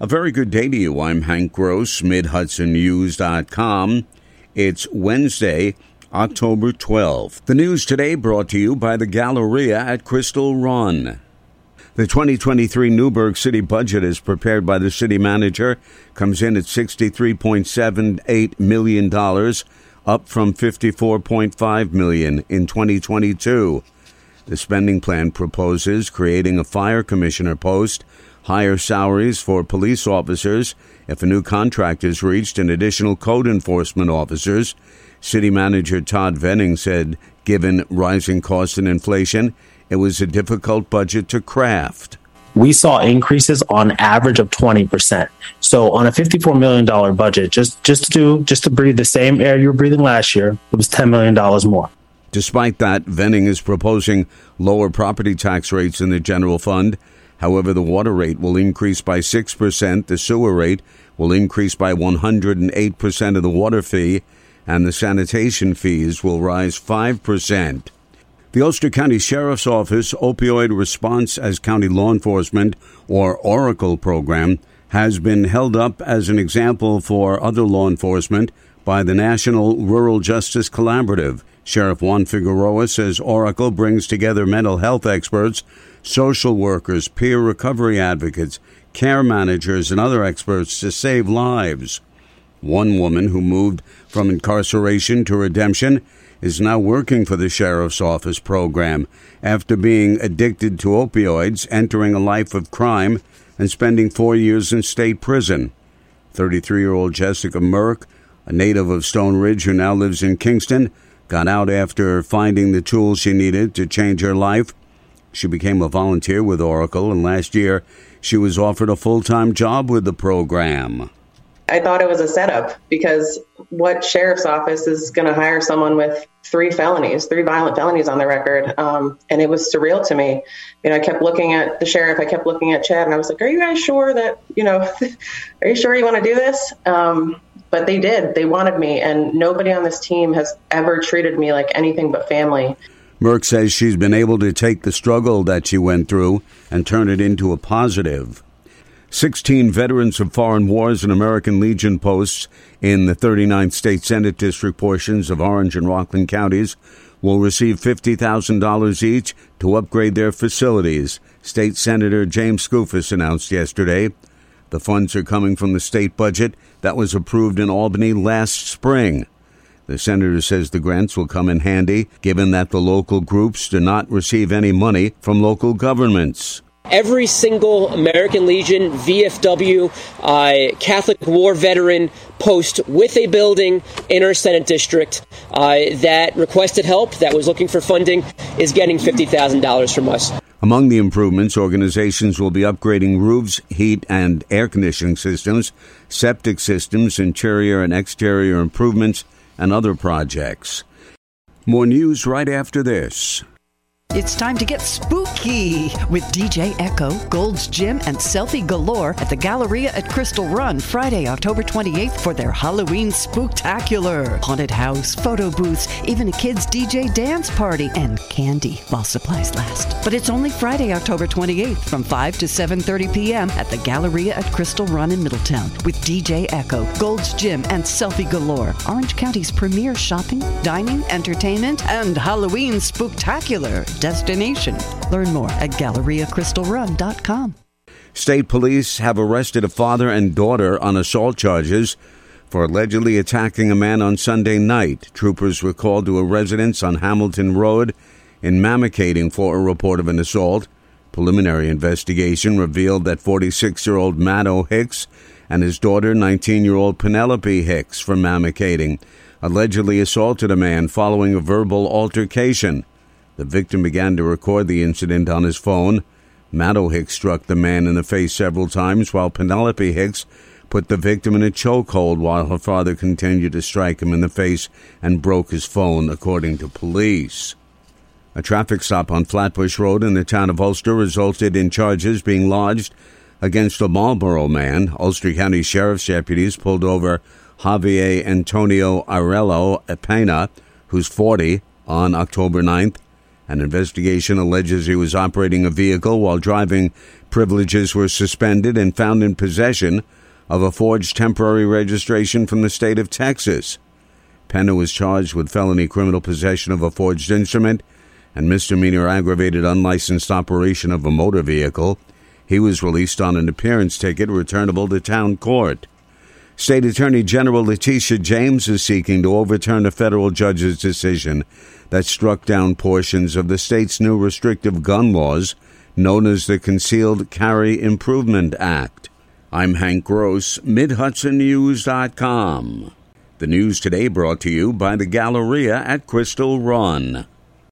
A very good day to you. I'm Hank Gross, MidHudsonNews.com. It's Wednesday, October 12th. The news today brought to you by the Galleria at Crystal Run. The 2023 Newburgh City budget, as prepared by the city manager, comes in at $63.78 million, up from 54.5 million in 2022. The spending plan proposes creating a fire commissioner post higher salaries for police officers if a new contract is reached and additional code enforcement officers. City Manager Todd Venning said, given rising costs and inflation, it was a difficult budget to craft. We saw increases on average of 20%. So on a $54 million budget, just, just to do, just to breathe the same air you were breathing last year, it was $10 million more. Despite that, Venning is proposing lower property tax rates in the general fund However, the water rate will increase by 6%, the sewer rate will increase by 108% of the water fee, and the sanitation fees will rise 5%. The Ulster County Sheriff's Office Opioid Response as County Law Enforcement, or Oracle program, has been held up as an example for other law enforcement by the National Rural Justice Collaborative. Sheriff Juan Figueroa says Oracle brings together mental health experts social workers, peer recovery advocates, care managers, and other experts to save lives. One woman who moved from incarceration to redemption is now working for the sheriff's office program after being addicted to opioids, entering a life of crime, and spending four years in state prison. 33 year old Jessica Merck, a native of Stone Ridge who now lives in Kingston, got out after finding the tools she needed to change her life she became a volunteer with Oracle, and last year she was offered a full time job with the program. I thought it was a setup because what sheriff's office is going to hire someone with three felonies, three violent felonies on their record? Um, and it was surreal to me. You know, I kept looking at the sheriff, I kept looking at Chad, and I was like, "Are you guys sure that you know? are you sure you want to do this?" Um, but they did. They wanted me, and nobody on this team has ever treated me like anything but family. Merck says she's been able to take the struggle that she went through and turn it into a positive. 16 veterans of foreign wars and American Legion posts in the 39th State Senate District portions of Orange and Rockland counties will receive $50,000 each to upgrade their facilities, State Senator James Skoufis announced yesterday. The funds are coming from the state budget that was approved in Albany last spring. The senator says the grants will come in handy given that the local groups do not receive any money from local governments every single American Legion, VFW, uh, Catholic War veteran post with a building in our Senate district uh, that requested help, that was looking for funding, is getting $50,000 from us. Among the improvements, organizations will be upgrading roofs, heat and air conditioning systems, septic systems, interior and exterior improvements, and other projects. More news right after this. It's time to get spooky with DJ Echo, Gold's Gym, and Selfie Galore at the Galleria at Crystal Run Friday, October 28th for their Halloween spooktacular. Haunted house, photo booths, even a kids' DJ dance party, and candy while supplies last. But it's only Friday, October 28th from 5 to 7.30 p.m. at the Galleria at Crystal Run in Middletown with DJ Echo, Gold's Gym, and Selfie Galore, Orange County's premier shopping, dining, entertainment, and Halloween spooktacular destination. Learn more at GalleriaCrystalRun.com. State police have arrested a father and daughter on assault charges for allegedly attacking a man on Sunday night. Troopers were called to a residence on Hamilton Road in Mamakating for a report of an assault. Preliminary investigation revealed that 46 year old Matto Hicks and his daughter, 19 year old Penelope Hicks from Mamakating, allegedly assaulted a man following a verbal altercation. The victim began to record the incident on his phone. Matto Hicks struck the man in the face several times, while Penelope Hicks put the victim in a chokehold while her father continued to strike him in the face and broke his phone, according to police. A traffic stop on Flatbush Road in the town of Ulster resulted in charges being lodged against a Marlboro man. Ulster County Sheriff's deputies pulled over Javier Antonio Arello Epena, who's 40, on October 9th. An investigation alleges he was operating a vehicle while driving Privileges were suspended and found in possession of a forged temporary registration from the state of Texas. Penna was charged with felony criminal possession of a forged instrument and misdemeanor aggravated unlicensed operation of a motor vehicle. He was released on an appearance ticket returnable to town court. State Attorney General Letitia James is seeking to overturn a federal judge's decision that struck down portions of the state's new restrictive gun laws known as the Concealed Carry Improvement Act. I'm Hank Gross, MidHudsonNews.com. The news today brought to you by the Galleria at Crystal Run.